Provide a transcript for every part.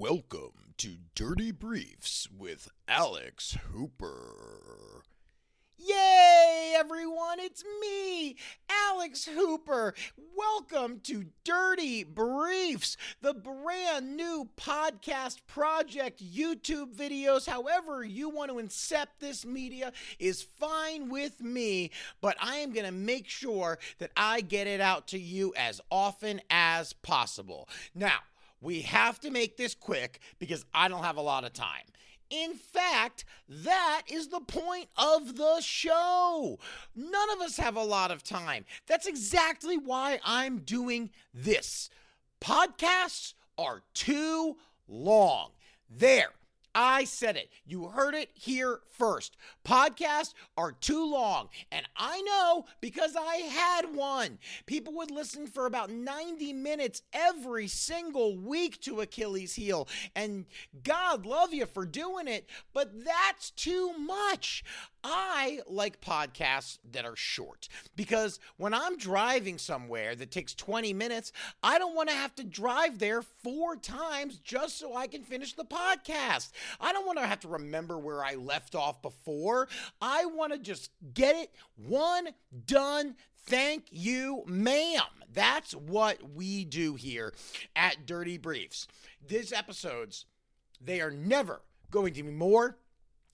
Welcome to Dirty Briefs with Alex Hooper. Yay, everyone! It's me, Alex Hooper. Welcome to Dirty Briefs, the brand new podcast project, YouTube videos, however you want to incept this media is fine with me, but I am going to make sure that I get it out to you as often as possible. Now, we have to make this quick because I don't have a lot of time. In fact, that is the point of the show. None of us have a lot of time. That's exactly why I'm doing this. Podcasts are too long. There. I said it. You heard it here first. Podcasts are too long. And I know because I had one. People would listen for about 90 minutes every single week to Achilles' heel. And God love you for doing it, but that's too much. I like podcasts that are short because when I'm driving somewhere that takes 20 minutes, I don't want to have to drive there four times just so I can finish the podcast. I don't want to have to remember where I left off before. I want to just get it one, done. Thank you, ma'am. That's what we do here at Dirty Briefs. These episodes, they are never going to be more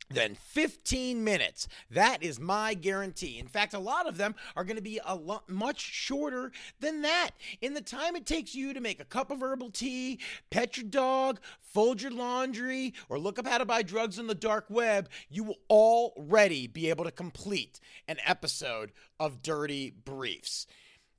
than 15 minutes. That is my guarantee. In fact, a lot of them are going to be a lot much shorter than that. In the time it takes you to make a cup of herbal tea, pet your dog, fold your laundry, or look up how to buy drugs on the dark web, you will already be able to complete an episode of Dirty Briefs.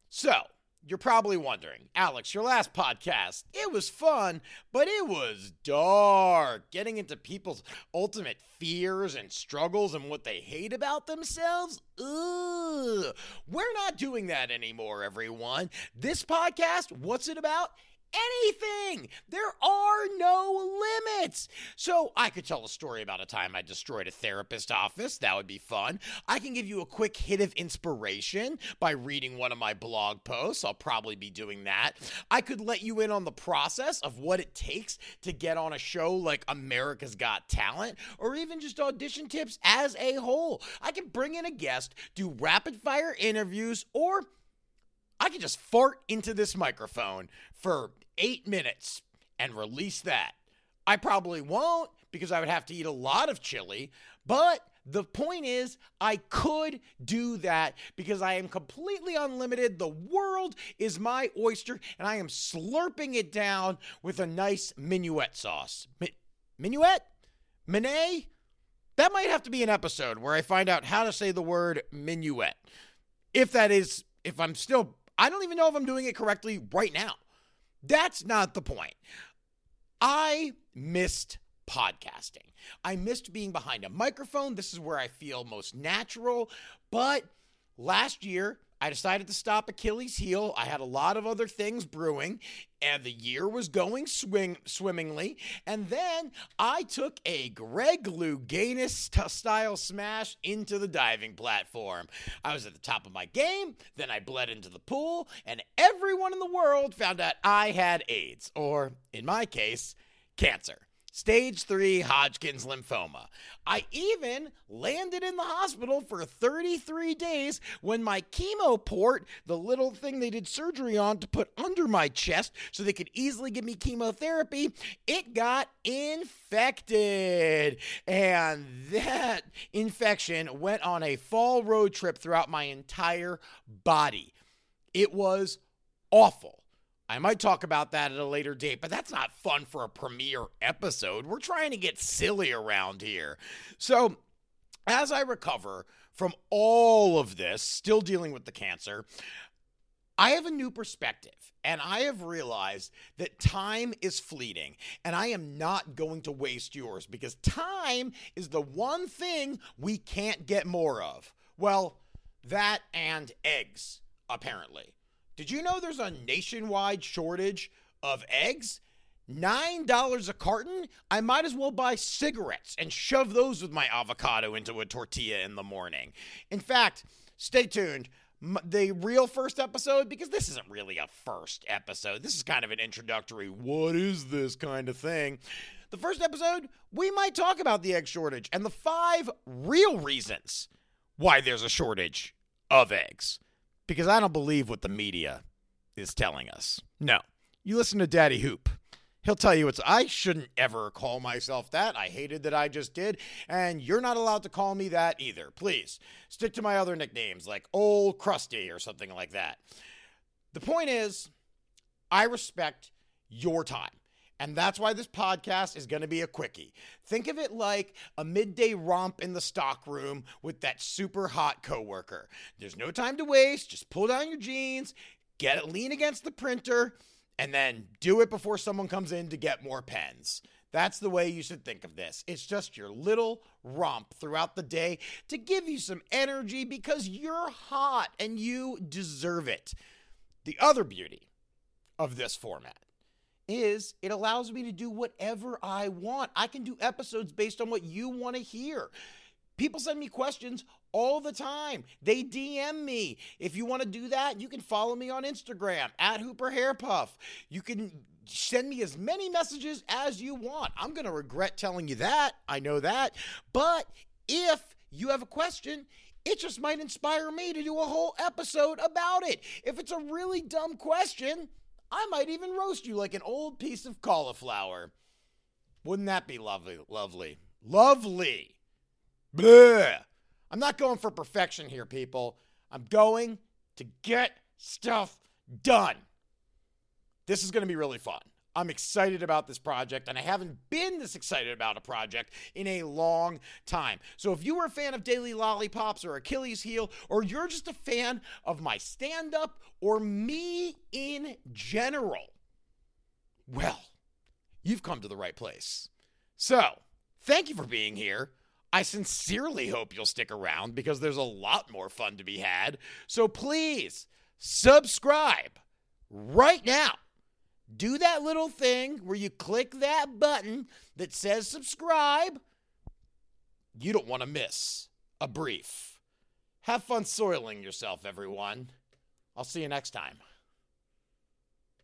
So, you're probably wondering, Alex, your last podcast, it was fun, but it was dark. Getting into people's ultimate fears and struggles and what they hate about themselves. Ugh. We're not doing that anymore, everyone. This podcast, what's it about? Anything. There are no limits. So I could tell a story about a time I destroyed a therapist office. That would be fun. I can give you a quick hit of inspiration by reading one of my blog posts. I'll probably be doing that. I could let you in on the process of what it takes to get on a show like America's Got Talent or even just audition tips as a whole. I can bring in a guest, do rapid fire interviews, or I could just fart into this microphone for eight minutes and release that. I probably won't because I would have to eat a lot of chili, but the point is, I could do that because I am completely unlimited. The world is my oyster, and I am slurping it down with a nice minuet sauce. Mi- minuet? Minet? That might have to be an episode where I find out how to say the word minuet. If that is, if I'm still, I don't even know if I'm doing it correctly right now. That's not the point. I missed podcasting. I missed being behind a microphone. This is where I feel most natural. But last year, I decided to stop Achilles' heel. I had a lot of other things brewing, and the year was going swing swimmingly. And then I took a Greg Louganis style smash into the diving platform. I was at the top of my game, then I bled into the pool, and everyone in the world found out I had AIDS, or in my case, cancer stage three Hodgkin's lymphoma. I even landed in the hospital for 33 days when my chemo port, the little thing they did surgery on to put under my chest so they could easily give me chemotherapy, it got infected. And that infection went on a fall road trip throughout my entire body. It was awful. I might talk about that at a later date, but that's not fun for a premiere episode. We're trying to get silly around here. So, as I recover from all of this, still dealing with the cancer, I have a new perspective and I have realized that time is fleeting and I am not going to waste yours because time is the one thing we can't get more of. Well, that and eggs, apparently. Did you know there's a nationwide shortage of eggs? $9 a carton? I might as well buy cigarettes and shove those with my avocado into a tortilla in the morning. In fact, stay tuned. the real first episode because this isn't really a first episode. This is kind of an introductory, what is this kind of thing. The first episode, we might talk about the egg shortage and the five real reasons why there's a shortage of eggs. Because I don't believe what the media is telling us. No. You listen to Daddy Hoop. He'll tell you it's I shouldn't ever call myself that. I hated that I just did, and you're not allowed to call me that either. Please stick to my other nicknames like Old Krusty or something like that. The point is, I respect your time. And that's why this podcast is going to be a quickie. Think of it like a midday romp in the stockroom with that super hot coworker. There's no time to waste. Just pull down your jeans, get it lean against the printer, and then do it before someone comes in to get more pens. That's the way you should think of this. It's just your little romp throughout the day to give you some energy because you're hot and you deserve it. The other beauty of this format is it allows me to do whatever I want. I can do episodes based on what you want to hear. People send me questions all the time. They DM me. If you want to do that, you can follow me on Instagram at Hooper Hairpuff. You can send me as many messages as you want. I'm going to regret telling you that. I know that. But if you have a question, it just might inspire me to do a whole episode about it. If it's a really dumb question, I might even roast you like an old piece of cauliflower. Wouldn't that be lovely? Lovely. Lovely. Bleh. I'm not going for perfection here, people. I'm going to get stuff done. This is going to be really fun. I'm excited about this project, and I haven't been this excited about a project in a long time. So, if you were a fan of Daily Lollipops or Achilles Heel, or you're just a fan of my stand up or me in general, well, you've come to the right place. So, thank you for being here. I sincerely hope you'll stick around because there's a lot more fun to be had. So, please subscribe right now do that little thing where you click that button that says subscribe. You don't want to miss a brief. Have fun soiling yourself, everyone. I'll see you next time.